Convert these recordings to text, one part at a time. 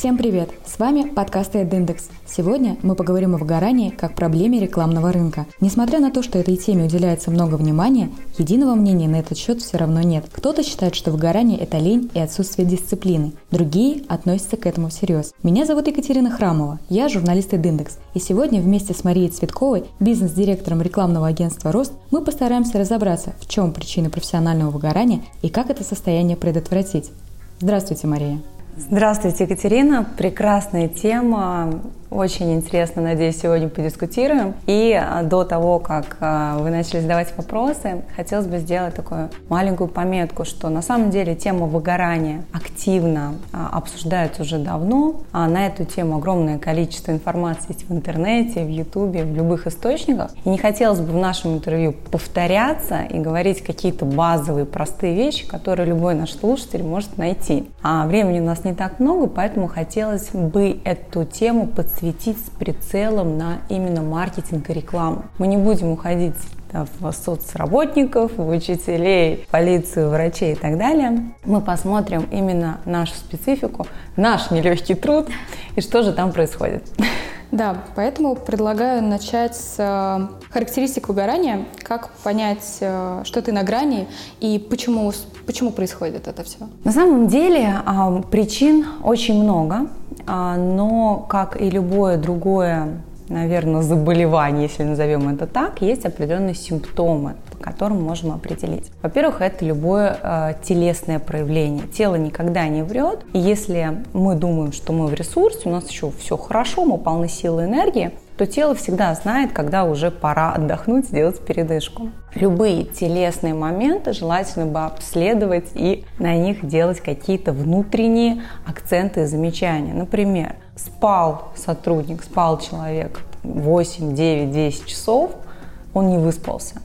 Всем привет! С вами подкаст Индекс. Сегодня мы поговорим о выгорании как проблеме рекламного рынка. Несмотря на то, что этой теме уделяется много внимания, единого мнения на этот счет все равно нет. Кто-то считает, что выгорание – это лень и отсутствие дисциплины. Другие относятся к этому всерьез. Меня зовут Екатерина Храмова, я журналист Индекс. И сегодня вместе с Марией Цветковой, бизнес-директором рекламного агентства «Рост», мы постараемся разобраться, в чем причины профессионального выгорания и как это состояние предотвратить. Здравствуйте, Мария. Здравствуйте, Екатерина. Прекрасная тема. Очень интересно, надеюсь, сегодня подискутируем. И а, до того, как а, вы начали задавать вопросы, хотелось бы сделать такую маленькую пометку, что на самом деле тема выгорания активно а, обсуждается уже давно. На эту тему огромное количество информации есть в интернете, в ютубе, в любых источниках. И не хотелось бы в нашем интервью повторяться и говорить какие-то базовые, простые вещи, которые любой наш слушатель может найти. А времени у нас не так много, поэтому хотелось бы эту тему подсветить светить с прицелом на именно маркетинг и рекламу. Мы не будем уходить в соцработников, в учителей, полицию, врачей и так далее. Мы посмотрим именно нашу специфику, наш нелегкий труд и что же там происходит. Да, поэтому предлагаю начать с э, характеристик выгорания, как понять, э, что ты на грани и почему, почему происходит это все. На самом деле а, причин очень много. А, но, как и любое другое, наверное, заболевание, если назовем это так, есть определенные симптомы, которым можем определить. Во-первых, это любое э, телесное проявление. Тело никогда не врет, и если мы думаем, что мы в ресурсе, у нас еще все хорошо, мы полны силы и энергии, то тело всегда знает, когда уже пора отдохнуть, сделать передышку. Любые телесные моменты желательно бы обследовать и на них делать какие-то внутренние акценты и замечания. Например, спал сотрудник, спал человек 8, 9, 10 часов, он не выспался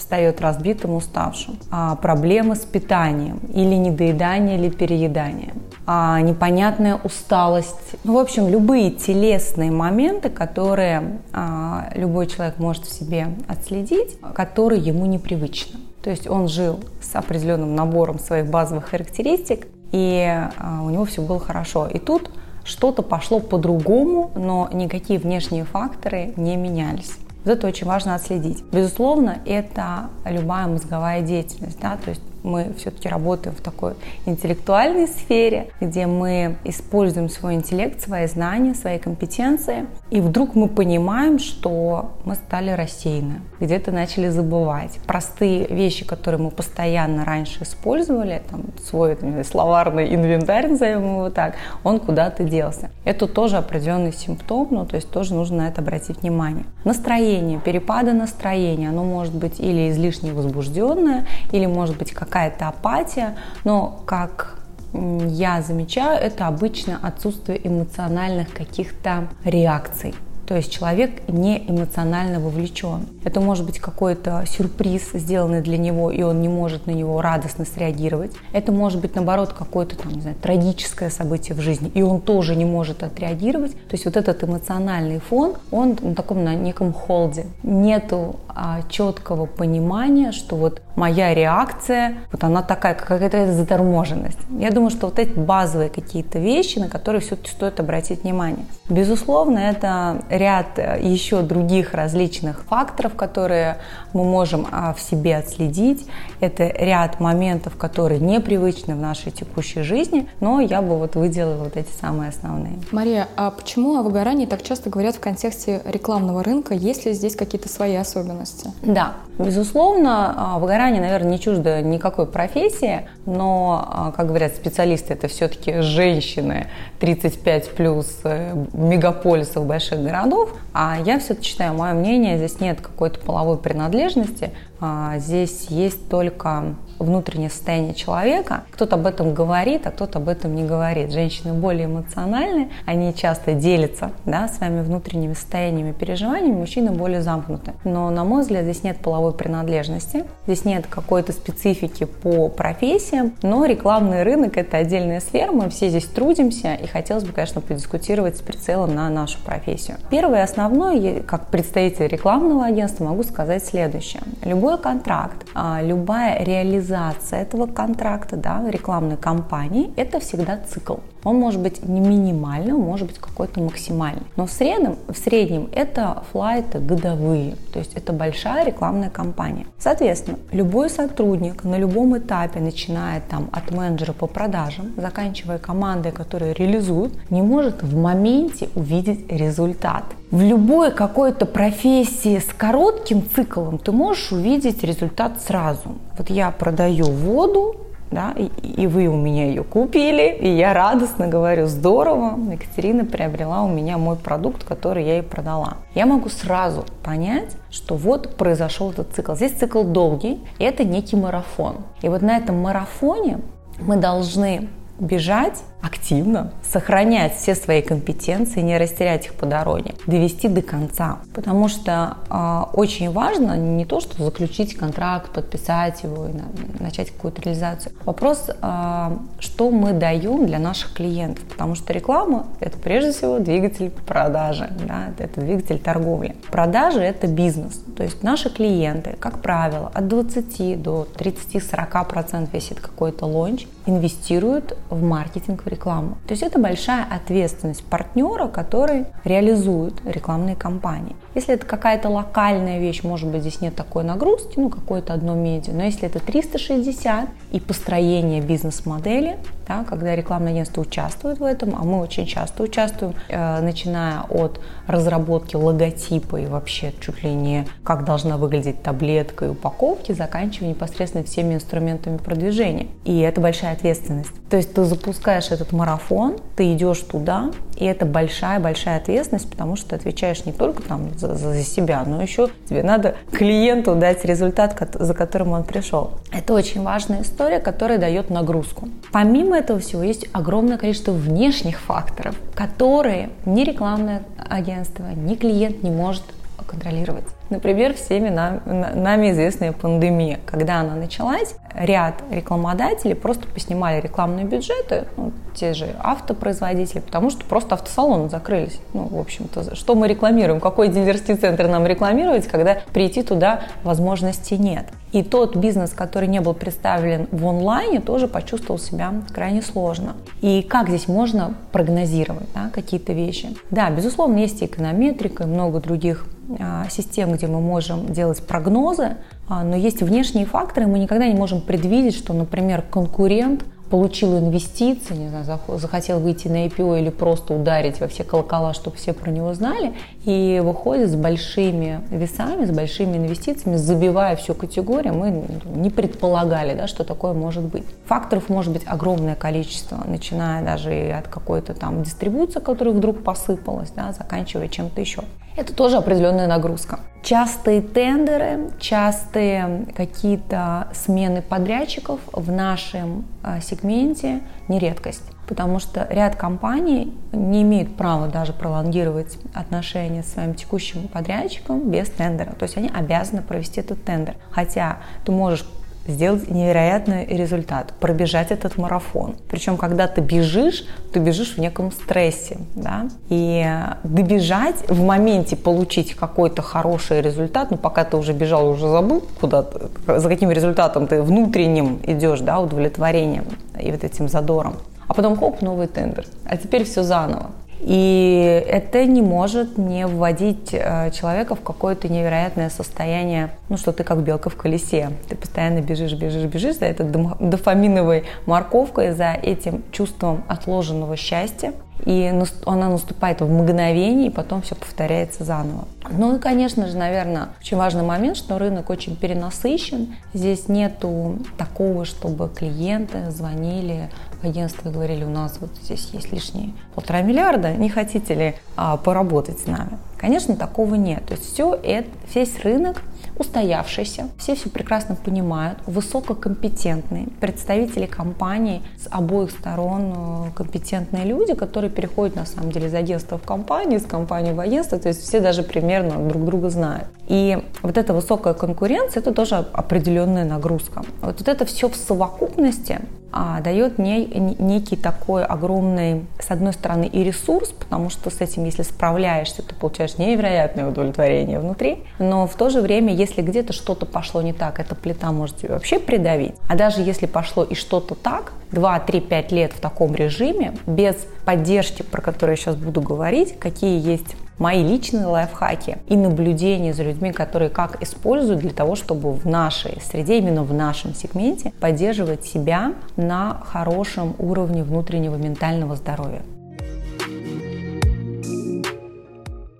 встает разбитым, уставшим. А проблемы с питанием или недоедание, или переедание а, непонятная усталость. Ну, в общем, любые телесные моменты, которые а, любой человек может в себе отследить, которые ему непривычны. То есть он жил с определенным набором своих базовых характеристик, и а, у него все было хорошо. И тут что-то пошло по-другому, но никакие внешние факторы не менялись. Вот это очень важно отследить. Безусловно, это любая мозговая деятельность, да, то есть мы все-таки работаем в такой интеллектуальной сфере, где мы используем свой интеллект, свои знания, свои компетенции, и вдруг мы понимаем, что мы стали рассеяны, где-то начали забывать. Простые вещи, которые мы постоянно раньше использовали, там, свой знаю, словарный инвентарь, назовем его так, он куда-то делся. Это тоже определенный симптом, ну, то есть тоже нужно на это обратить внимание. Настроение, перепады настроения, оно может быть или излишне возбужденное, или может быть как какая-то апатия, но как я замечаю, это обычно отсутствие эмоциональных каких-то реакций. То есть человек не эмоционально вовлечен. Это может быть какой-то сюрприз, сделанный для него, и он не может на него радостно среагировать. Это может быть, наоборот, какое-то там, не знаю, трагическое событие в жизни, и он тоже не может отреагировать. То есть вот этот эмоциональный фон, он на таком на неком холде. Нету а, четкого понимания, что вот моя реакция, вот она такая, какая-то заторможенность. Я думаю, что вот эти базовые какие-то вещи, на которые все-таки стоит обратить внимание. Безусловно, это ряд э, еще других различных факторов, которые мы можем а, в себе отследить. Это ряд моментов, которые непривычны в нашей текущей жизни, но я бы вот выделила вот эти самые основные. Мария, а почему о выгорании так часто говорят в контексте рекламного рынка? Есть ли здесь какие-то свои особенности? Да, безусловно, а, выгорание наверное, не чужда никакой профессии, но, а, как говорят специалисты, это все-таки женщины 35 плюс э, мегаполисов больших городов. А я все-таки считаю, мое мнение, здесь нет какой-то половой принадлежности, а, здесь есть только внутреннее состояние человека. Кто-то об этом говорит, а кто-то об этом не говорит. Женщины более эмоциональны, они часто делятся да, своими внутренними состояниями, переживаниями, мужчины более замкнуты. Но, на мой взгляд, здесь нет половой принадлежности, здесь нет какой-то специфики по профессиям, но рекламный рынок – это отдельная сфера, мы все здесь трудимся, и хотелось бы, конечно, подискутировать с прицелом на нашу профессию. Первое основное, как представитель рекламного агентства, могу сказать следующее. Любой контракт, а, любая реализация реализация этого контракта, да, рекламной кампании, это всегда цикл. Он может быть не минимальный, он может быть какой-то максимальный. Но в среднем, в среднем это флайты годовые, то есть это большая рекламная кампания. Соответственно, любой сотрудник на любом этапе, начиная там от менеджера по продажам, заканчивая командой, которая реализует, не может в моменте увидеть результат. В любой какой-то профессии с коротким циклом ты можешь увидеть результат сразу. Вот я продаю воду, да, и, и вы у меня ее купили, и я радостно говорю, здорово, Екатерина приобрела у меня мой продукт, который я ей продала. Я могу сразу понять, что вот произошел этот цикл. Здесь цикл долгий, и это некий марафон. И вот на этом марафоне мы должны бежать активно, сохранять все свои компетенции, не растерять их по дороге, довести до конца. Потому что э, очень важно не то, что заключить контракт, подписать его и на, начать какую-то реализацию. Вопрос, э, что мы даем для наших клиентов. Потому что реклама – это прежде всего двигатель продажи, да, это двигатель торговли. Продажи – это бизнес. То есть наши клиенты, как правило, от 20 до 30-40% весит какой-то лонч, инвестируют в маркетинг, в рекламу. То есть это большая ответственность партнера, который реализует рекламные кампании. Если это какая-то локальная вещь, может быть, здесь нет такой нагрузки, ну, какое-то одно медиа, но если это 360 и построение бизнес-модели, да, когда рекламное агентство участвует в этом, а мы очень часто участвуем, э, начиная от разработки логотипа и вообще чуть ли не как должна выглядеть таблетка и упаковки, заканчивая непосредственно всеми инструментами продвижения. И это большая ответственность. То есть ты запускаешь этот марафон, ты идешь туда, и это большая-большая ответственность, потому что ты отвечаешь не только там за, за себя, но еще тебе надо клиенту дать результат, за которым он пришел. Это очень важная история, которая дает нагрузку. Помимо этого всего есть огромное количество внешних факторов, которые ни рекламное агентство, ни клиент не может контролировать. Например, всеми нам, нами известная пандемия. Когда она началась, ряд рекламодателей просто поснимали рекламные бюджеты, ну, те же автопроизводители, потому что просто автосалоны закрылись. Ну, в общем-то, что мы рекламируем? Какой дилерский центр нам рекламировать, когда прийти туда возможности нет? И тот бизнес, который не был представлен в онлайне, тоже почувствовал себя крайне сложно. И как здесь можно прогнозировать да, какие-то вещи? Да, безусловно, есть и эконометрика, и много других а, систем, где мы можем делать прогнозы, а, но есть внешние факторы, мы никогда не можем предвидеть, что, например, конкурент получил инвестиции, не знаю, захотел выйти на IPO или просто ударить во все колокола, чтобы все про него знали, и выходит с большими весами, с большими инвестициями, забивая всю категорию, мы не предполагали, да, что такое может быть. Факторов может быть огромное количество, начиная даже и от какой-то там дистрибуции, которая вдруг посыпалась, да, заканчивая чем-то еще. Это тоже определенная нагрузка. Частые тендеры, частые какие-то смены подрядчиков в нашем а, сегменте не редкость потому что ряд компаний не имеют права даже пролонгировать отношения с своим текущим подрядчиком без тендера. То есть они обязаны провести этот тендер. Хотя ты можешь сделать невероятный результат, пробежать этот марафон. Причем, когда ты бежишь, ты бежишь в неком стрессе, да, и добежать в моменте получить какой-то хороший результат, ну, пока ты уже бежал, уже забыл, куда за каким результатом ты внутренним идешь, да, удовлетворением и вот этим задором. А потом хоп, новый тендер. А теперь все заново. И это не может не вводить э, человека в какое-то невероятное состояние, ну, что ты как белка в колесе. Ты постоянно бежишь, бежишь, бежишь за этой дофаминовой морковкой, за этим чувством отложенного счастья. И она наступает в мгновение, и потом все повторяется заново. Ну и, конечно же, наверное, очень важный момент, что рынок очень перенасыщен. Здесь нету такого, чтобы клиенты звонили и говорили, у нас вот здесь есть лишние полтора миллиарда, не хотите ли а, поработать с нами? Конечно, такого нет. То есть все это, весь рынок устоявшийся, все все прекрасно понимают, высококомпетентные представители компании с обоих сторон э, компетентные люди, которые переходят на самом деле из агентства в компанию, из компании в агентство, то есть все даже примерно друг друга знают. И вот эта высокая конкуренция, это тоже определенная нагрузка. Вот, вот это все в совокупности а, дает не, некий такой огромный, с одной стороны, и ресурс, потому что с этим, если справляешься, ты получаешь невероятное удовлетворение внутри, но в то же время, если где-то что-то пошло не так, эта плита может тебя вообще придавить. А даже если пошло и что-то так, 2, 3, 5 лет в таком режиме, без поддержки, про которую я сейчас буду говорить, какие есть мои личные лайфхаки и наблюдения за людьми, которые как используют для того, чтобы в нашей среде, именно в нашем сегменте, поддерживать себя на хорошем уровне внутреннего ментального здоровья.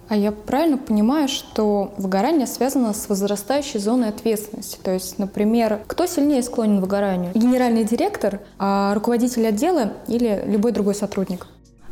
А я правильно понимаю, что выгорание связано с возрастающей зоной ответственности? То есть, например, кто сильнее склонен к выгоранию? Генеральный директор, а руководитель отдела или любой другой сотрудник?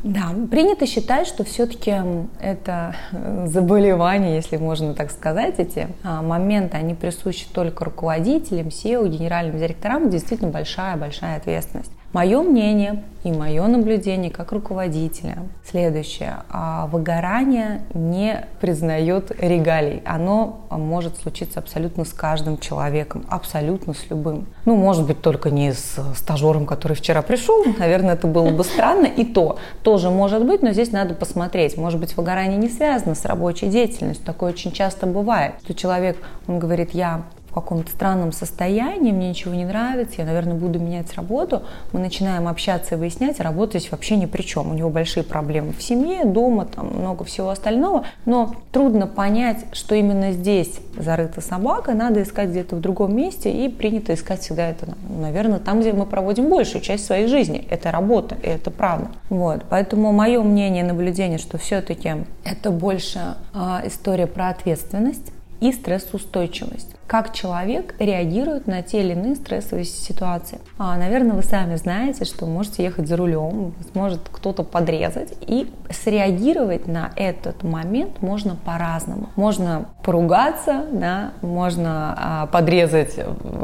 Да, принято считать, что все-таки это э, заболевание, если можно так сказать, эти а, моменты, они присущи только руководителям, SEO, генеральным директорам, действительно большая-большая ответственность. Мое мнение и мое наблюдение как руководителя следующее. А, выгорание не признает регалий. Оно может случиться абсолютно с каждым человеком, абсолютно с любым. Ну, может быть, только не с стажером, который вчера пришел. Наверное, это было бы странно. И то тоже может быть, но здесь надо посмотреть. Может быть, выгорание не связано с рабочей деятельностью. Такое очень часто бывает. Что человек, он говорит, я каком-то странном состоянии, мне ничего не нравится, я, наверное, буду менять работу. Мы начинаем общаться и выяснять, а работа здесь вообще ни при чем. У него большие проблемы в семье, дома, там много всего остального. Но трудно понять, что именно здесь зарыта собака, надо искать где-то в другом месте, и принято искать всегда это, наверное, там, где мы проводим большую часть своей жизни. Это работа, и это правда. Вот. Поэтому мое мнение, наблюдение, что все-таки это больше э, история про ответственность и стрессоустойчивость как человек реагирует на те или иные стрессовые ситуации. А, наверное, вы сами знаете, что можете ехать за рулем, может кто-то подрезать, и среагировать на этот момент можно по-разному. Можно поругаться, да, можно а, подрезать,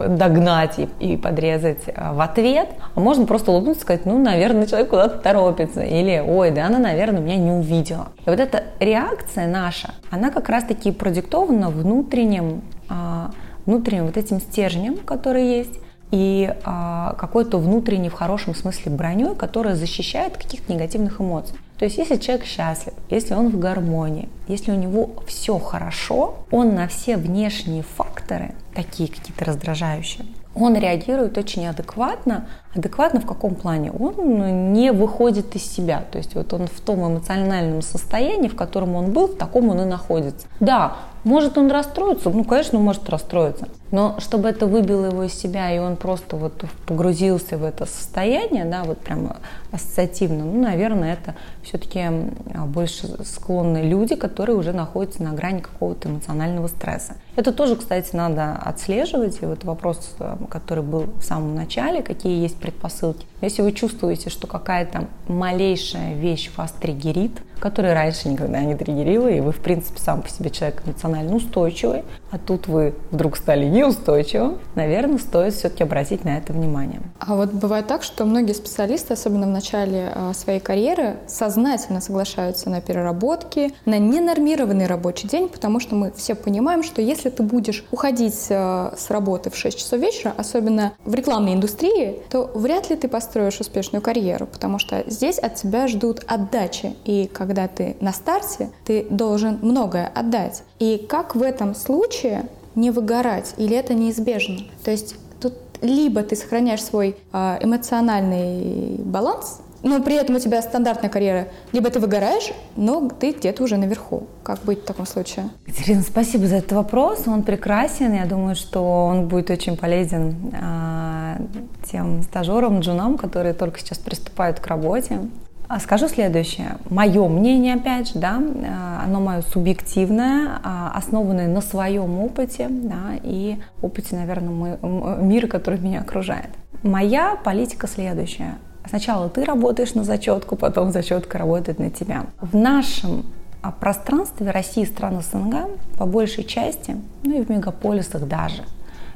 догнать и, и подрезать а, в ответ, а можно просто улыбнуться и сказать, ну, наверное, человек куда-то торопится, или, ой, да она, наверное, меня не увидела. И вот эта реакция наша, она как раз-таки продиктована внутренним внутренним вот этим стержнем, который есть, и а, какой-то внутренней, в хорошем смысле, броней, которая защищает каких-то негативных эмоций. То есть, если человек счастлив, если он в гармонии, если у него все хорошо, он на все внешние факторы, такие какие-то раздражающие, он реагирует очень адекватно. Адекватно в каком плане? Он не выходит из себя. То есть вот он в том эмоциональном состоянии, в котором он был, в таком он и находится. Да, может он расстроиться? Ну, конечно, он может расстроиться. Но чтобы это выбило его из себя, и он просто вот погрузился в это состояние, да, вот прямо ассоциативно, ну, наверное, это все-таки больше склонны люди, которые уже находятся на грани какого-то эмоционального стресса. Это тоже, кстати, надо отслеживать. И вот вопрос, э, который был в самом начале, какие есть предпосылки. Если вы чувствуете, что какая-то малейшая вещь вас триггерит, которая раньше никогда не триггерила, и вы, в принципе, сам по себе человек эмоционально устойчивый, а тут вы вдруг стали неустойчивым, наверное, стоит все-таки обратить на это внимание. А вот бывает так, что многие специалисты, особенно в начале э, своей карьеры, сознательно соглашаются на переработки, на ненормированный рабочий день, потому что мы все понимаем, что если если ты будешь уходить э, с работы в 6 часов вечера, особенно в рекламной индустрии, то вряд ли ты построишь успешную карьеру, потому что здесь от тебя ждут отдачи. И когда ты на старте, ты должен многое отдать. И как в этом случае не выгорать? Или это неизбежно? То есть тут либо ты сохраняешь свой э, эмоциональный баланс, но при этом у тебя стандартная карьера. Либо ты выгораешь, но ты где-то уже наверху. Как быть в таком случае? Екатерина, спасибо за этот вопрос. Он прекрасен. Я думаю, что он будет очень полезен а, тем стажерам, джунам, которые только сейчас приступают к работе. А скажу следующее. Мое мнение, опять же, да, а, оно мое субъективное, а, основанное на своем опыте, да, и опыте, наверное, мой, мира, который меня окружает. Моя политика следующая. Сначала ты работаешь на зачетку, потом зачетка работает на тебя. В нашем а, пространстве России стран СНГ по большей части, ну и в мегаполисах даже,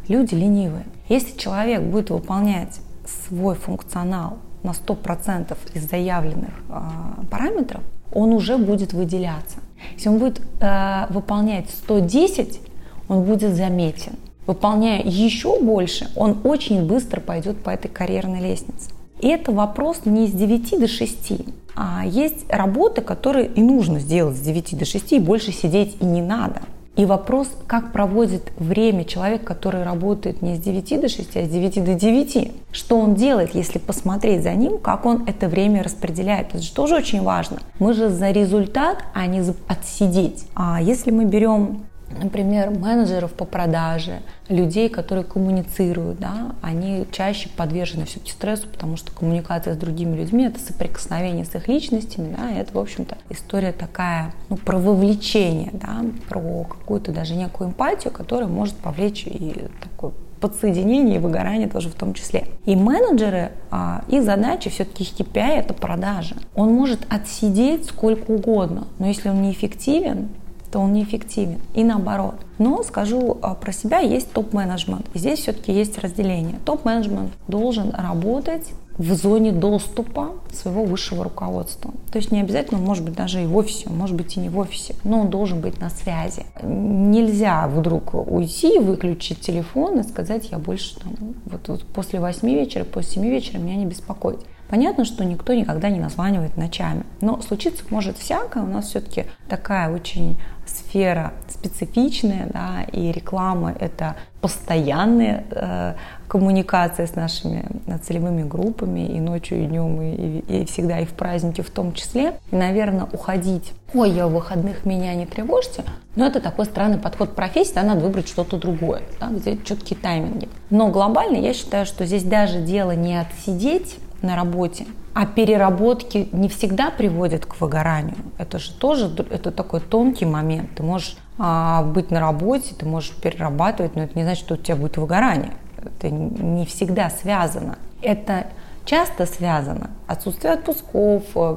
люди ленивые. Если человек будет выполнять свой функционал на 100% из заявленных э, параметров, он уже будет выделяться. Если он будет э, выполнять 110, он будет заметен. Выполняя еще больше, он очень быстро пойдет по этой карьерной лестнице. Это вопрос не с 9 до 6, а есть работы, которые и нужно сделать с 9 до 6, и больше сидеть и не надо. И вопрос, как проводит время человек, который работает не с 9 до 6, а с 9 до 9. Что он делает, если посмотреть за ним, как он это время распределяет. Это же тоже очень важно. Мы же за результат, а не за отсидеть. А если мы берем например, менеджеров по продаже, людей, которые коммуницируют, да, они чаще подвержены все-таки стрессу, потому что коммуникация с другими людьми – это соприкосновение с их личностями, да, это, в общем-то, история такая, ну, про вовлечение, да, про какую-то даже некую эмпатию, которая может повлечь и такой подсоединение и выгорание тоже в том числе. И менеджеры, а, их задача все-таки их KPI – это продажи. Он может отсидеть сколько угодно, но если он неэффективен, то он неэффективен. И наоборот. Но скажу а, про себя, есть топ-менеджмент. И здесь все-таки есть разделение. Топ-менеджмент должен работать в зоне доступа своего высшего руководства. То есть не обязательно, может быть, даже и в офисе, может быть и не в офисе, но он должен быть на связи. Нельзя вдруг уйти, выключить телефон и сказать, я больше там, вот, вот после 8 вечера, после 7 вечера меня не беспокоить. Понятно, что никто никогда не названивает ночами, но случиться может всякое. У нас все-таки такая очень сфера специфичная, да, и реклама – это постоянная э, коммуникация с нашими целевыми группами и ночью, и днем, и, и, всегда, и в праздники в том числе. И, наверное, уходить «Ой, я в выходных, меня не тревожьте», но это такой странный подход к профессии, да, надо выбрать что-то другое, да, где четкие тайминги. Но глобально я считаю, что здесь даже дело не отсидеть на работе, а переработки не всегда приводят к выгоранию. Это же тоже это такой тонкий момент. Ты можешь а, быть на работе, ты можешь перерабатывать, но это не значит, что у тебя будет выгорание. Это не всегда связано. Это часто связано. Отсутствие отпусков, э,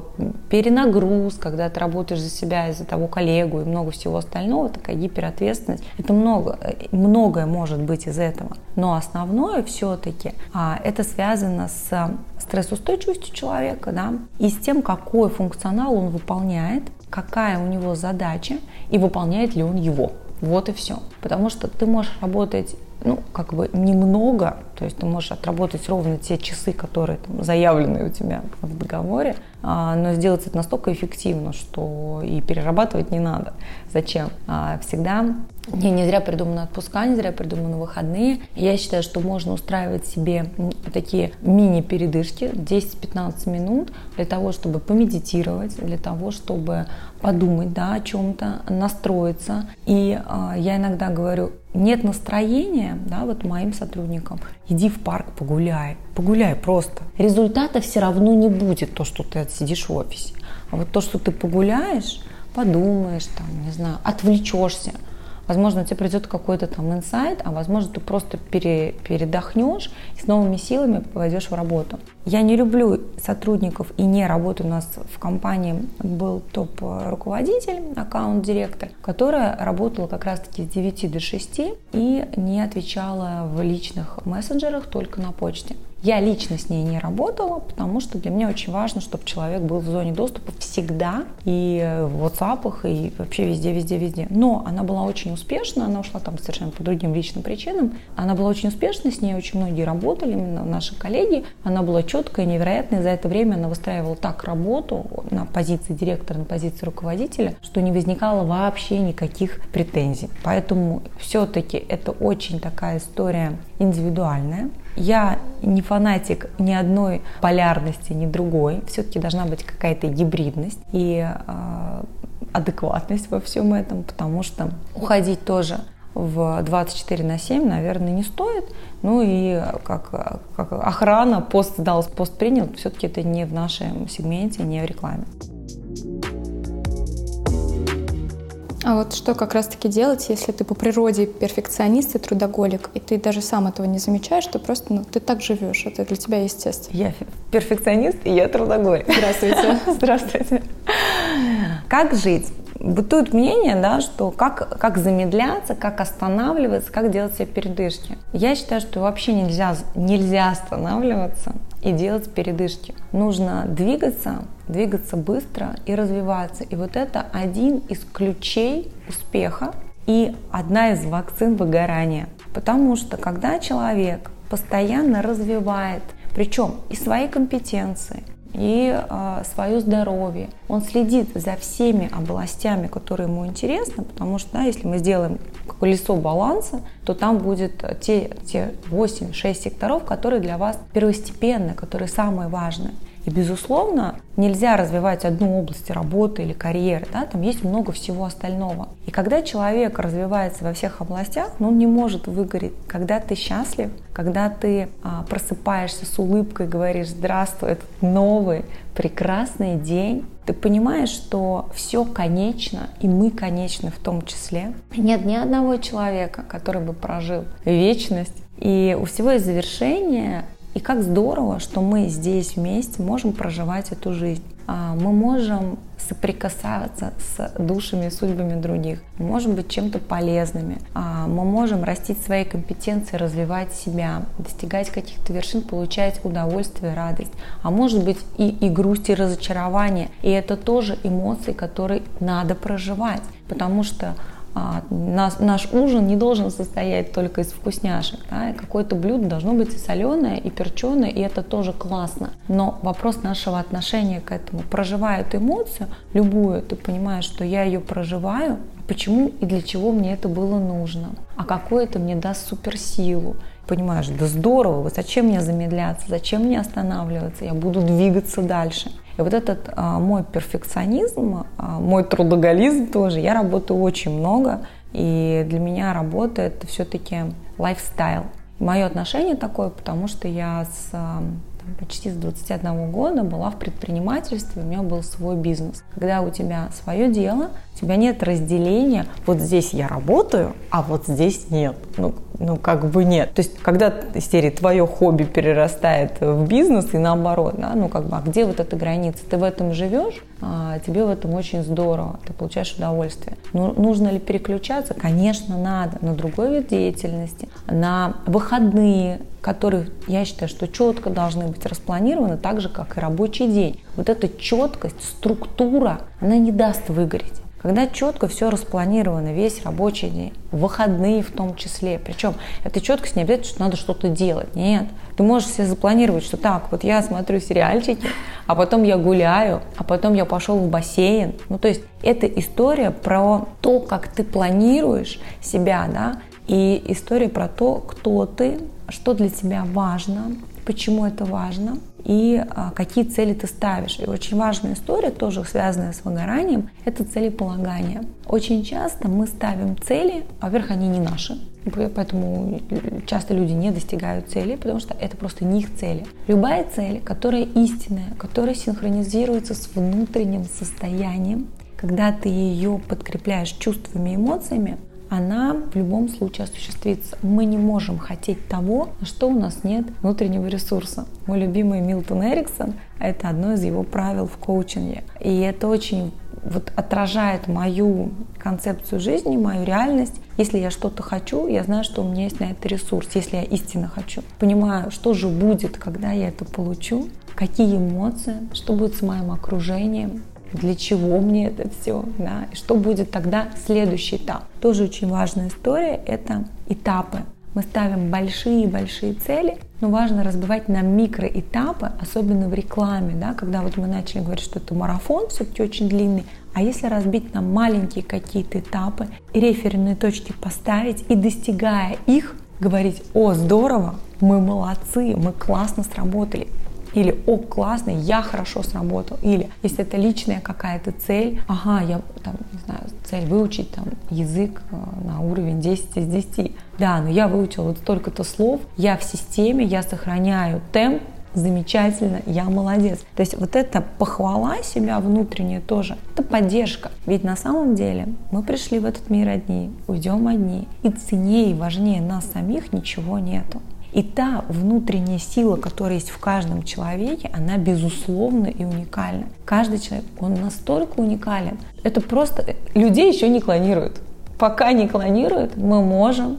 перенагруз, когда ты работаешь за себя и за того коллегу и много всего остального, такая гиперответственность. Это много, э, многое может быть из этого. Но основное все-таки а, это связано с стрессоустойчивостью человека, да, и с тем, какой функционал он выполняет, какая у него задача и выполняет ли он его. Вот и все. Потому что ты можешь работать ну, как бы немного, то есть ты можешь отработать ровно те часы, которые там, заявлены у тебя в договоре, а, но сделать это настолько эффективно, что и перерабатывать не надо. Зачем? А, всегда не, не зря придуманы отпуска, не зря придуманы выходные. Я считаю, что можно устраивать себе такие мини-передышки 10-15 минут для того, чтобы помедитировать, для того, чтобы подумать да, о чем-то, настроиться. И э, я иногда говорю, нет настроения, да, вот моим сотрудникам, иди в парк, погуляй, погуляй просто. Результата все равно не будет то, что ты отсидишь в офисе. А вот то, что ты погуляешь, подумаешь, там, не знаю, отвлечешься – Возможно, тебе придет какой-то там инсайт, а возможно, ты просто пере, передохнешь и с новыми силами пойдешь в работу. Я не люблю сотрудников и не работаю у нас в компании. Был топ-руководитель, аккаунт-директор, которая работала как раз-таки с 9 до 6 и не отвечала в личных мессенджерах, только на почте. Я лично с ней не работала, потому что для меня очень важно, чтобы человек был в зоне доступа всегда, и в WhatsApp, и вообще везде, везде, везде. Но она была очень успешна, она ушла там совершенно по другим личным причинам. Она была очень успешна, с ней очень многие работали, именно наши коллеги. Она была четкая, невероятная, за это время она выстраивала так работу на позиции директора, на позиции руководителя, что не возникало вообще никаких претензий. Поэтому все-таки это очень такая история индивидуальная. Я не фанатик ни одной полярности, ни другой. Все-таки должна быть какая-то гибридность и э, адекватность во всем этом, потому что уходить тоже в 24 на 7, наверное, не стоит. Ну и как, как охрана, пост дал, пост принял, все-таки это не в нашем сегменте, не в рекламе. А вот что как раз-таки делать, если ты по природе перфекционист и трудоголик, и ты даже сам этого не замечаешь, что просто ну, ты так живешь, это для тебя естественно. Я перфекционист, и я трудоголик. Здравствуйте. Здравствуйте. Как жить? Бытует мнение, да, что как, как замедляться, как останавливаться, как делать себе передышки. Я считаю, что вообще нельзя, нельзя останавливаться и делать передышки. Нужно двигаться, двигаться быстро и развиваться. И вот это один из ключей успеха и одна из вакцин выгорания. Потому что когда человек постоянно развивает Причем и свои компетенции, и э, свое здоровье. Он следит за всеми областями, которые ему интересны, потому что да, если мы сделаем колесо баланса, то там будет те, те 8-6 секторов, которые для вас первостепенны, которые самые важные. И, безусловно, нельзя развивать одну область работы или карьеры, да, там есть много всего остального. И когда человек развивается во всех областях, ну, он не может выгореть. Когда ты счастлив, когда ты а, просыпаешься с улыбкой, говоришь «Здравствуй, этот новый прекрасный день», ты понимаешь, что все конечно, и мы конечны в том числе. Нет ни одного человека, который бы прожил вечность. И у всего есть завершение, и как здорово, что мы здесь вместе можем проживать эту жизнь. А, мы можем соприкасаться с душами и судьбами других. Мы можем быть чем-то полезными. А, мы можем растить свои компетенции, развивать себя, достигать каких-то вершин, получать удовольствие, радость. А может быть и, и грусть, и разочарование. И это тоже эмоции, которые надо проживать. Потому что а, наш, наш ужин не должен состоять только из вкусняшек. Да? Какое-то блюдо должно быть и соленое, и перченое, и это тоже классно. Но вопрос нашего отношения к этому. Проживая эту эмоцию, любую, ты понимаешь, что я ее проживаю, почему и для чего мне это было нужно, а какое это мне даст суперсилу. Понимаешь, да здорово, зачем мне замедляться, зачем мне останавливаться, я буду двигаться дальше. И вот этот а, мой перфекционизм, а, мой трудоголизм тоже, я работаю очень много, и для меня работа это все-таки лайфстайл. Мое отношение такое, потому что я с а, почти с 21 года была в предпринимательстве, у меня был свой бизнес. Когда у тебя свое дело, у тебя нет разделения, вот здесь я работаю, а вот здесь нет. Ну, ну как бы нет. То есть, когда из серии твое хобби перерастает в бизнес и наоборот, да, ну как бы, а где вот эта граница? Ты в этом живешь, а тебе в этом очень здорово, ты получаешь удовольствие. Ну, нужно ли переключаться? Конечно, надо, на другой вид деятельности, на выходные, которые, я считаю, что четко должны быть распланированы, так же, как и рабочий день. Вот эта четкость, структура, она не даст выгореть. Когда четко все распланировано, весь рабочий день, выходные в том числе, причем эта четкость не обязательно, что надо что-то делать, нет. Ты можешь себе запланировать, что так, вот я смотрю сериальчики, а потом я гуляю, а потом я пошел в бассейн. Ну, то есть это история про то, как ты планируешь себя, да, и история про то, кто ты, что для тебя важно, почему это важно и а, какие цели ты ставишь. И очень важная история, тоже связанная с выгоранием, это целеполагание. Очень часто мы ставим цели, а во-первых, они не наши, поэтому часто люди не достигают цели, потому что это просто не их цели. Любая цель, которая истинная, которая синхронизируется с внутренним состоянием, когда ты ее подкрепляешь чувствами и эмоциями, она в любом случае осуществится. Мы не можем хотеть того, на что у нас нет внутреннего ресурса. Мой любимый Милтон Эриксон — это одно из его правил в коучинге. И это очень вот отражает мою концепцию жизни, мою реальность. Если я что-то хочу, я знаю, что у меня есть на это ресурс, если я истинно хочу. Понимаю, что же будет, когда я это получу, какие эмоции, что будет с моим окружением, для чего мне это все, да, и что будет тогда следующий этап. Тоже очень важная история — это этапы. Мы ставим большие-большие цели, но важно разбивать на микроэтапы, особенно в рекламе, да, когда вот мы начали говорить, что это марафон все-таки очень длинный, а если разбить на маленькие какие-то этапы и референные точки поставить и достигая их, говорить, о, здорово, мы молодцы, мы классно сработали, или «О, классно, я хорошо сработал», или если это личная какая-то цель, ага, я там, не знаю, цель выучить там язык э, на уровень 10 из 10. Да, но я выучила вот столько-то слов, я в системе, я сохраняю темп, замечательно, я молодец. То есть вот эта похвала себя внутренняя тоже, это поддержка. Ведь на самом деле мы пришли в этот мир одни, уйдем одни. И ценнее и важнее нас самих ничего нету. И та внутренняя сила, которая есть в каждом человеке, она безусловно и уникальна. Каждый человек, он настолько уникален. Это просто людей еще не клонируют. Пока не клонируют, мы можем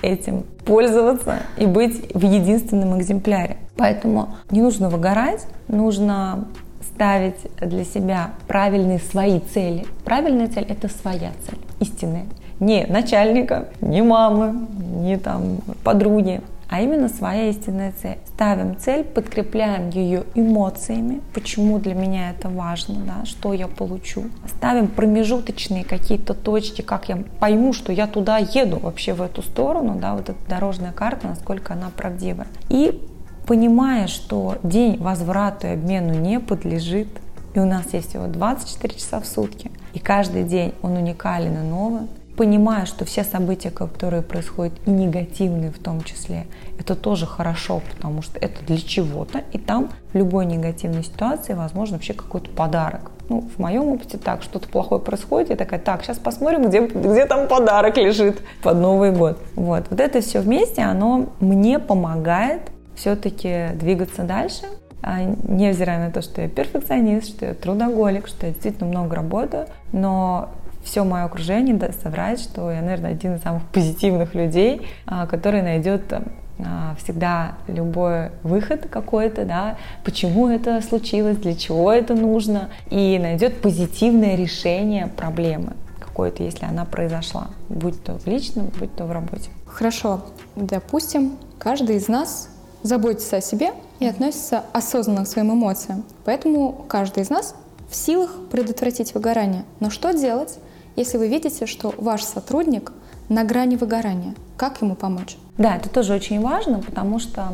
этим пользоваться и быть в единственном экземпляре. Поэтому не нужно выгорать, нужно ставить для себя правильные свои цели. Правильная цель – это своя цель, истинная. Не начальника, не мамы, не там подруги, а именно своя истинная цель. Ставим цель, подкрепляем ее эмоциями, почему для меня это важно, да, что я получу. Ставим промежуточные какие-то точки, как я пойму, что я туда еду вообще в эту сторону, да, вот эта дорожная карта, насколько она правдивая. И понимая, что день возврата и обмену не подлежит, и у нас есть всего 24 часа в сутки, и каждый день он уникален и новый, понимая, что все события, которые происходят, и негативные в том числе, это тоже хорошо, потому что это для чего-то, и там в любой негативной ситуации возможно вообще какой-то подарок. Ну, в моем опыте так, что-то плохое происходит, я такая, так, сейчас посмотрим, где, где там подарок лежит под Новый год. Вот, вот это все вместе, оно мне помогает все-таки двигаться дальше, а, невзирая на то, что я перфекционист, что я трудоголик, что я действительно много работаю, но все мое окружение соврать, что я, наверное, один из самых позитивных людей, а, который найдет а, всегда любой выход какой-то, да, почему это случилось, для чего это нужно, и найдет позитивное решение проблемы какой-то, если она произошла, будь то в личном, будь то в работе. Хорошо, допустим, каждый из нас заботится о себе и относится осознанно к своим эмоциям. Поэтому каждый из нас в силах предотвратить выгорание. Но что делать, если вы видите, что ваш сотрудник на грани выгорания? Как ему помочь? Да, это тоже очень важно, потому что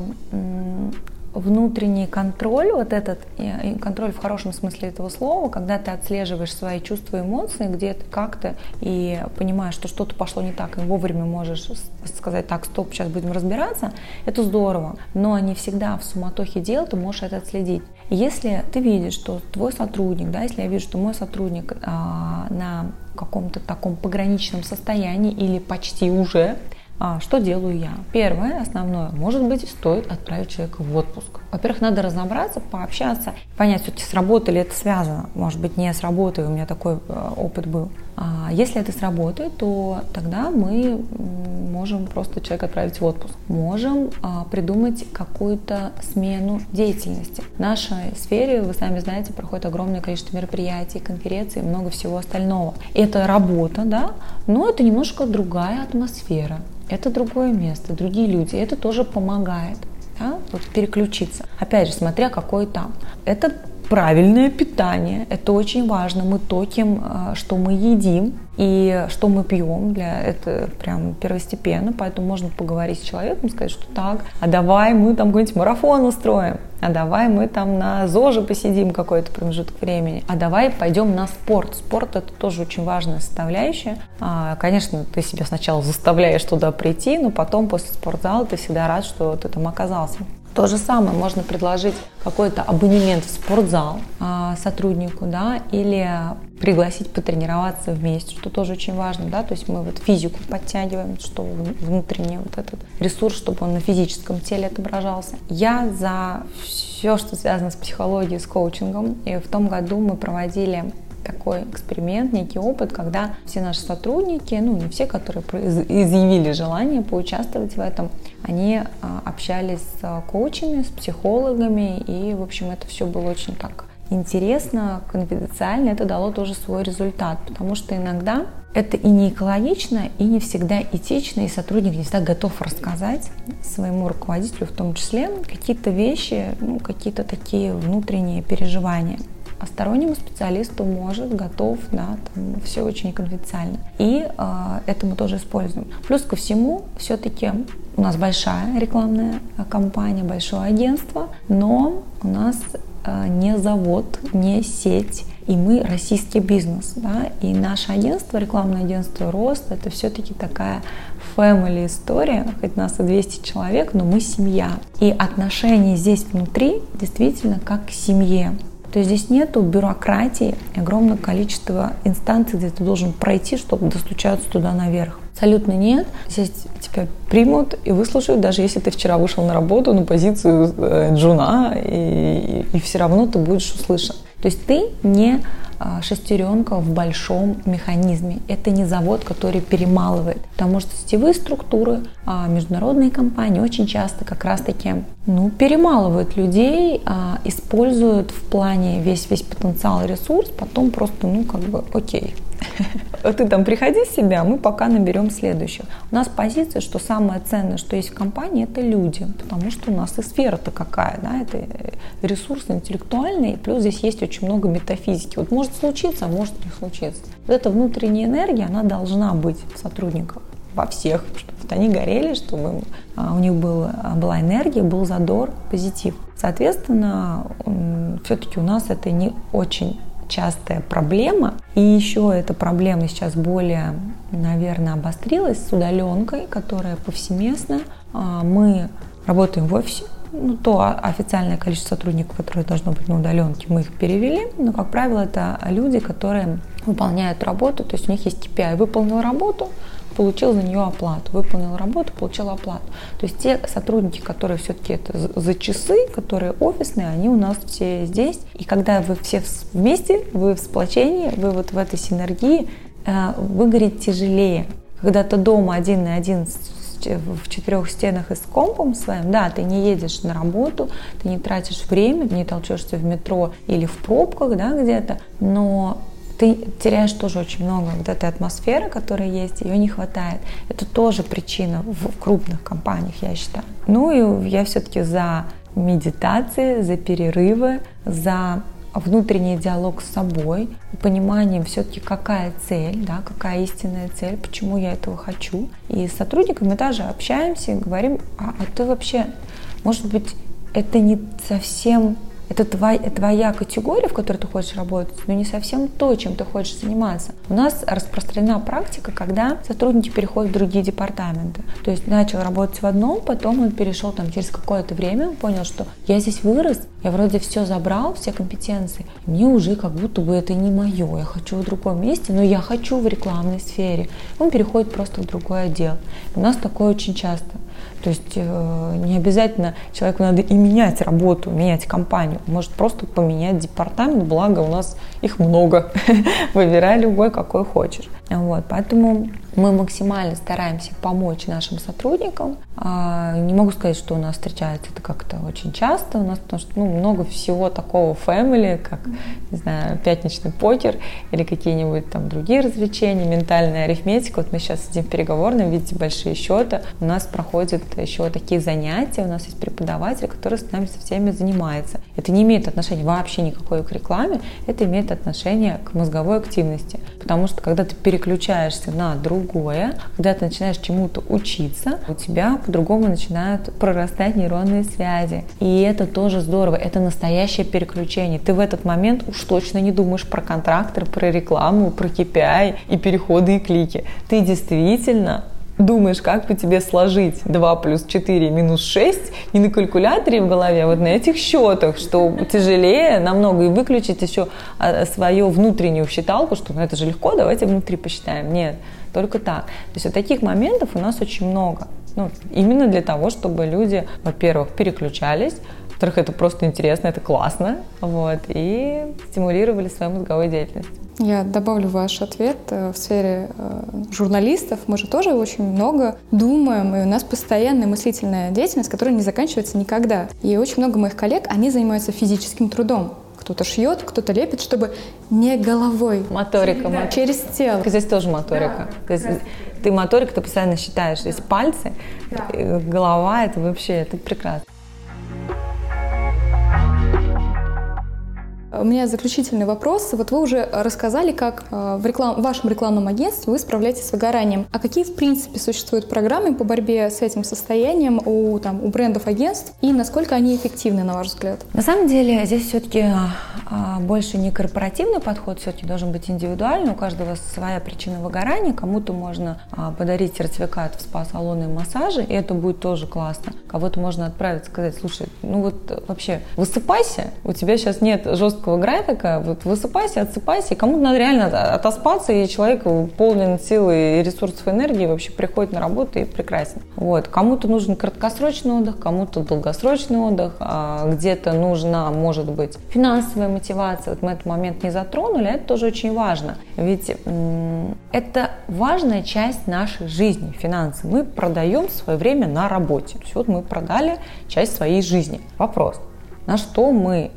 внутренний контроль, вот этот контроль в хорошем смысле этого слова, когда ты отслеживаешь свои чувства и эмоции где-то как-то и понимаешь, что что-то пошло не так, и вовремя можешь сказать, так, стоп, сейчас будем разбираться, это здорово. Но не всегда в суматохе дел ты можешь это отследить. Если ты видишь, что твой сотрудник, да, если я вижу, что мой сотрудник а, на каком-то таком пограничном состоянии или почти уже, что делаю я? Первое, основное, может быть, стоит отправить человека в отпуск. Во-первых, надо разобраться, пообщаться, понять, все-таки с это связано. Может быть, не с у меня такой э, опыт был. А если это сработает, то тогда мы можем просто человека отправить в отпуск. Можем а, придумать какую-то смену деятельности. В нашей сфере, вы сами знаете, проходит огромное количество мероприятий, конференций, много всего остального. Это работа, да, но это немножко другая атмосфера. Это другое место, другие люди. Это тоже помогает да, вот переключиться. Опять же, смотря какой там. Это правильное питание. Это очень важно. Мы токим, э, что мы едим и что мы пьем. Для это прям первостепенно. Поэтому можно поговорить с человеком, сказать, что так, а давай мы там какой-нибудь марафон устроим, а давай мы там на ЗОЖе посидим какой-то промежуток времени, а давай пойдем на спорт. Спорт это тоже очень важная составляющая. А, конечно, ты себя сначала заставляешь туда прийти, но потом после спортзала ты всегда рад, что ты там оказался. То же самое можно предложить какой-то абонемент в спортзал а, сотруднику, да, или пригласить потренироваться вместе, что тоже очень важно, да, то есть мы вот физику подтягиваем, что внутренний вот этот ресурс, чтобы он на физическом теле отображался. Я за все, что связано с психологией, с коучингом, и в том году мы проводили такой эксперимент, некий опыт, когда все наши сотрудники, ну не все, которые изъявили желание поучаствовать в этом, они а, общались с коучами, с психологами, и, в общем, это все было очень так интересно, конфиденциально, это дало тоже свой результат, потому что иногда это и не экологично, и не всегда этично, и сотрудник не всегда готов рассказать своему руководителю в том числе какие-то вещи, ну, какие-то такие внутренние переживания а стороннему специалисту может, готов, да, там все очень конфиденциально. И э, это мы тоже используем. Плюс ко всему, все-таки у нас большая рекламная компания, большое агентство, но у нас э, не завод, не сеть, и мы российский бизнес, да, и наше агентство, рекламное агентство «Рост» — это все-таки такая family история, хоть нас и 200 человек, но мы семья. И отношения здесь внутри действительно как к семье. То есть здесь нету бюрократии огромного количества инстанций, где ты должен пройти, чтобы достучаться туда наверх. Абсолютно нет. Здесь тебя примут и выслушают, даже если ты вчера вышел на работу на позицию э, джуна, и, и, все равно ты будешь услышан. То есть ты не шестеренка в большом механизме. Это не завод, который перемалывает. Потому что сетевые структуры, а, международные компании очень часто как раз-таки ну, перемалывают людей, а, используют в плане весь, весь потенциал и ресурс, потом просто, ну, как бы, окей, Ты там приходи в себя, мы пока наберем следующего. У нас позиция, что самое ценное, что есть в компании, это люди, потому что у нас и сфера-то какая, да, это ресурс интеллектуальный, плюс здесь есть очень много метафизики. Вот может случиться, а может не случиться. Вот эта внутренняя энергия, она должна быть в сотрудниках во всех, чтобы они горели, чтобы а, у них был, была энергия, был задор, позитив. Соответственно, все-таки у нас это не очень частая проблема. И еще эта проблема сейчас более, наверное, обострилась с удаленкой, которая повсеместна. А, мы работаем в офисе, ну, то официальное количество сотрудников, которые должно быть на удаленке, мы их перевели, но, как правило, это люди, которые выполняют работу, то есть у них есть KPI. Выполнил работу, получил за нее оплату, выполнил работу, получил оплату. То есть те сотрудники, которые все-таки это за часы, которые офисные, они у нас все здесь. И когда вы все вместе, вы в сплочении, вы вот в этой синергии, э, выгореть тяжелее. Когда ты дома один на один в четырех стенах и с компом своим, да, ты не едешь на работу, ты не тратишь время, не толчешься в метро или в пробках, да, где-то, но ты теряешь тоже очень много вот этой атмосферы, которая есть, ее не хватает. Это тоже причина в крупных компаниях, я считаю. Ну и я все-таки за медитации, за перерывы, за внутренний диалог с собой, пониманием все-таки какая цель, да, какая истинная цель, почему я этого хочу. И с сотрудниками также общаемся и говорим, а, а ты вообще, может быть, это не совсем это твоя, твоя категория, в которой ты хочешь работать, но не совсем то, чем ты хочешь заниматься. У нас распространена практика, когда сотрудники переходят в другие департаменты. То есть начал работать в одном, потом он перешел там через какое-то время, он понял, что я здесь вырос, я вроде все забрал, все компетенции, мне уже как будто бы это не мое, я хочу в другом месте, но я хочу в рекламной сфере. Он переходит просто в другой отдел. У нас такое очень часто. То есть э, не обязательно человеку надо и менять работу, менять компанию. Может просто поменять департамент, благо у нас их много. Выбирай любой, какой хочешь. Вот, поэтому мы максимально стараемся помочь нашим сотрудникам. А, не могу сказать, что у нас встречается это как-то очень часто у нас, потому что ну, много всего такого family, как, не знаю, пятничный покер или какие-нибудь там другие развлечения, ментальная арифметика. Вот мы сейчас сидим в переговорном, видите, большие счеты. У нас проходят еще такие занятия, у нас есть преподаватель, который с нами со всеми занимается. Это не имеет отношения вообще никакой к рекламе, это имеет отношение к мозговой активности. Потому что когда ты переключаешься на другое, когда ты начинаешь чему-то учиться, у тебя по-другому начинают прорастать нейронные связи. И это тоже здорово, это настоящее переключение. Ты в этот момент уж точно не думаешь про контрактор, про рекламу, про KPI и переходы и клики. Ты действительно думаешь, как бы тебе сложить 2 плюс 4 минус 6 не на калькуляторе в голове, а вот на этих счетах, что тяжелее намного, и выключить еще а, свою внутреннюю считалку, что ну это же легко, давайте внутри посчитаем. Нет, только так. То есть вот таких моментов у нас очень много. Ну, именно для того, чтобы люди, во-первых, переключались, во-вторых, это просто интересно, это классно, вот, и стимулировали свою мозговую деятельность. Я добавлю ваш ответ. Э, в сфере э, журналистов мы же тоже очень много думаем, и у нас постоянная мыслительная деятельность, которая не заканчивается никогда. И очень много моих коллег, они занимаются физическим трудом. Кто-то шьет, кто-то лепит, чтобы не головой. Моторика. Да. Через тело. Здесь тоже моторика. Да. То есть да. ты моторик, ты постоянно считаешь. Здесь пальцы, да. Э, голова, это вообще, это прекрасно. У меня заключительный вопрос. Вот вы уже рассказали, как э, в, реклам... вашем рекламном агентстве вы справляетесь с выгоранием. А какие, в принципе, существуют программы по борьбе с этим состоянием у, там, у брендов агентств и насколько они эффективны, на ваш взгляд? На самом деле здесь все-таки а, больше не корпоративный подход, все-таки должен быть индивидуальный. У каждого своя причина выгорания. Кому-то можно а, подарить сертификат в спа-салоны и массажи, и это будет тоже классно. Кого-то можно отправить, сказать, слушай, ну вот вообще высыпайся, у тебя сейчас нет жесткого жесткого графика, вот высыпайся, отсыпайся, кому-то надо реально отоспаться, и человек полон силы и ресурсов энергии вообще приходит на работу и прекрасно. Вот. Кому-то нужен краткосрочный отдых, кому-то долгосрочный отдых, а где-то нужна, может быть, финансовая мотивация. Вот мы этот момент не затронули, это тоже очень важно. Ведь это важная часть нашей жизни, финансы. Мы продаем свое время на работе. То есть вот мы продали часть своей жизни. Вопрос, на что мы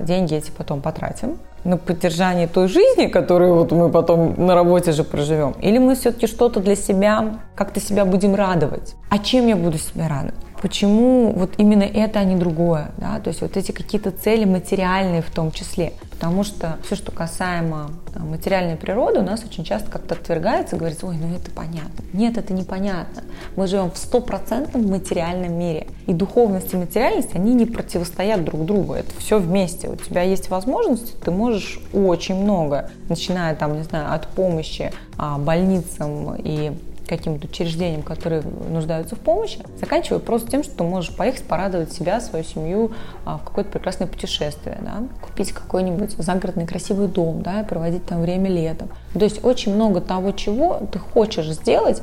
деньги эти потом потратим, на поддержание той жизни, которую вот мы потом на работе же проживем? Или мы все-таки что-то для себя, как-то себя будем радовать? А чем я буду себя радовать? Почему вот именно это, а не другое? Да? То есть вот эти какие-то цели материальные в том числе. Потому что все, что касаемо материальной природы, у нас очень часто как-то отвергается, говорится, ой, ну это понятно. Нет, это непонятно. Мы живем в стопроцентном материальном мире. И духовность и материальность, они не противостоят друг другу. Это все вместе. У тебя есть возможности, ты можешь очень много, начиная там, не знаю, от помощи а, больницам и каким-то учреждениям, которые нуждаются в помощи, заканчивая просто тем, что ты можешь поехать порадовать себя, свою семью а, в какое-то прекрасное путешествие, да? купить какой-нибудь загородный красивый дом, да, и проводить там время летом. То есть очень много того, чего ты хочешь сделать,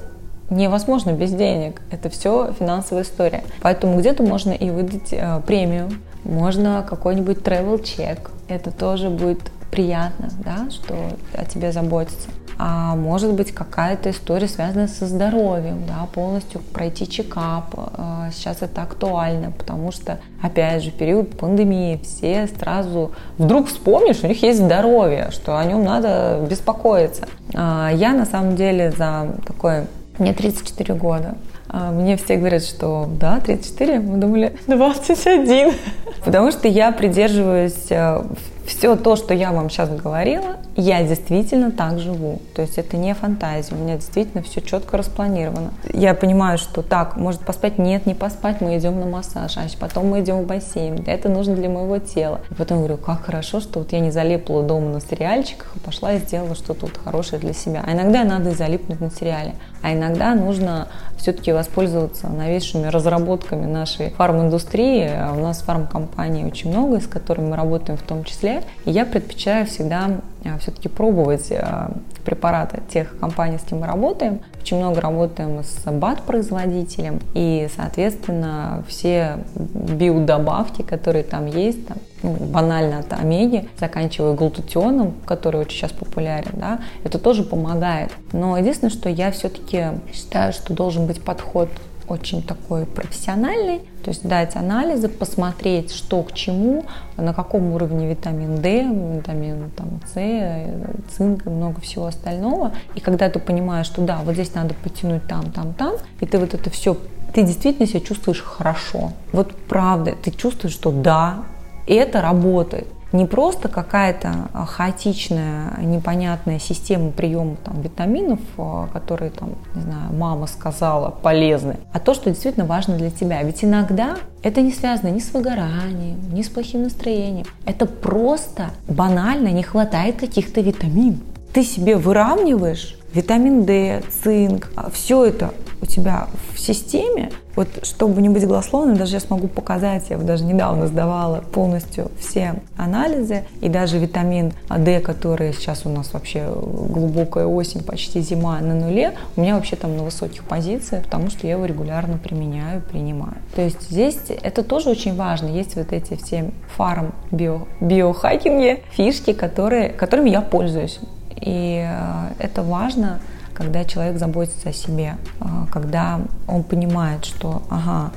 невозможно без денег. Это все финансовая история. Поэтому где-то можно и выдать э, премию, можно какой-нибудь travel чек. Это тоже будет приятно, да, что о тебе заботятся а может быть какая-то история, связанная со здоровьем, да, полностью пройти чекап. А, сейчас это актуально, потому что, опять же, период пандемии, все сразу вдруг вспомнишь, у них есть здоровье, что о нем надо беспокоиться. А, я на самом деле за такое, мне 34 года, а, мне все говорят, что да, 34, мы думали 21. Потому что я придерживаюсь э, все то, что я вам сейчас говорила, я действительно так живу. То есть это не фантазия, у меня действительно все четко распланировано. Я понимаю, что так, может поспать? Нет, не поспать, мы идем на массаж, а потом мы идем в бассейн. Это нужно для моего тела. И потом говорю, как хорошо, что вот я не залипла дома на сериальчиках, а пошла и сделала что-то вот хорошее для себя. А иногда надо и залипнуть на сериале. А иногда нужно все-таки воспользоваться новейшими разработками нашей фарм-индустрии. У нас фармкомпаний очень много, с которыми мы работаем в том числе. И я предпочитаю всегда а, все-таки пробовать а, препараты тех компаний, с кем мы работаем. Очень много работаем с БАТ-производителем, и, соответственно, все биодобавки, которые там есть, там, ну, банально от омеги, заканчивая глутатионом, который очень сейчас популярен, да, это тоже помогает. Но единственное, что я все-таки считаю, что должен быть подход очень такой профессиональный, то есть дать анализы, посмотреть, что к чему, на каком уровне витамин D, витамин там, С, цинк и много всего остального. И когда ты понимаешь, что да, вот здесь надо потянуть там, там, там, и ты вот это все, ты действительно себя чувствуешь хорошо. Вот правда, ты чувствуешь, что да, это работает не просто какая-то а, хаотичная, непонятная система приема там, витаминов, а, которые там, не знаю, мама сказала полезны, а то, что действительно важно для тебя. Ведь иногда это не связано ни с выгоранием, ни с плохим настроением. Это просто банально не хватает каких-то витаминов. Ты себе выравниваешь витамин D, цинк, а все это у тебя в системе, вот чтобы не быть голословным, даже я смогу показать, я даже недавно сдавала полностью все анализы, и даже витамин D, который сейчас у нас вообще глубокая осень, почти зима на нуле, у меня вообще там на высоких позициях, потому что я его регулярно применяю, принимаю. То есть здесь это тоже очень важно. Есть вот эти все фарм био, биохакинги, фишки, которые, которыми я пользуюсь. И э, это важно, когда человек заботится о себе, э, когда он понимает, что, ага,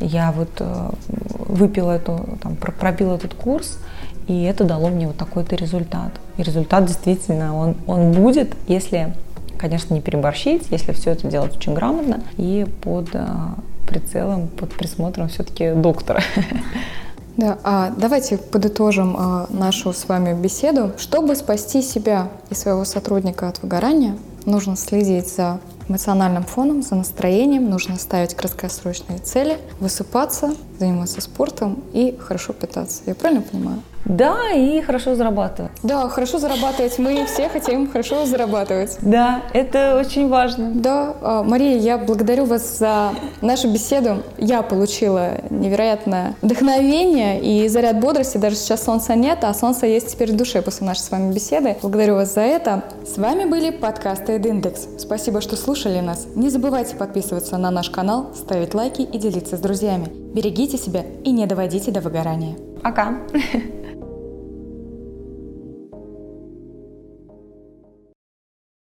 я вот э, выпила эту, там, пробил этот курс, и это дало мне вот такой-то результат. И результат действительно, он, он будет, если, конечно, не переборщить, если все это делать очень грамотно и под прицелом, под присмотром все-таки доктора. Да, а давайте подытожим а, нашу с вами беседу. Чтобы спасти себя и своего сотрудника от выгорания, нужно следить за эмоциональным фоном, за настроением, нужно ставить краткосрочные цели, высыпаться, заниматься спортом и хорошо питаться. Я правильно понимаю? Да, и хорошо зарабатывать. Да, хорошо зарабатывать. Мы все хотим хорошо зарабатывать. Да, это очень важно. Да, а, Мария, я благодарю вас за нашу беседу. Я получила невероятное вдохновение и заряд бодрости. Даже сейчас солнца нет, а солнце есть теперь в душе после нашей с вами беседы. Благодарю вас за это. С вами были подкасты Эдиндекс. Спасибо, что слушали нас. Не забывайте подписываться на наш канал, ставить лайки и делиться с друзьями. Берегите себя и не доводите до выгорания. Пока.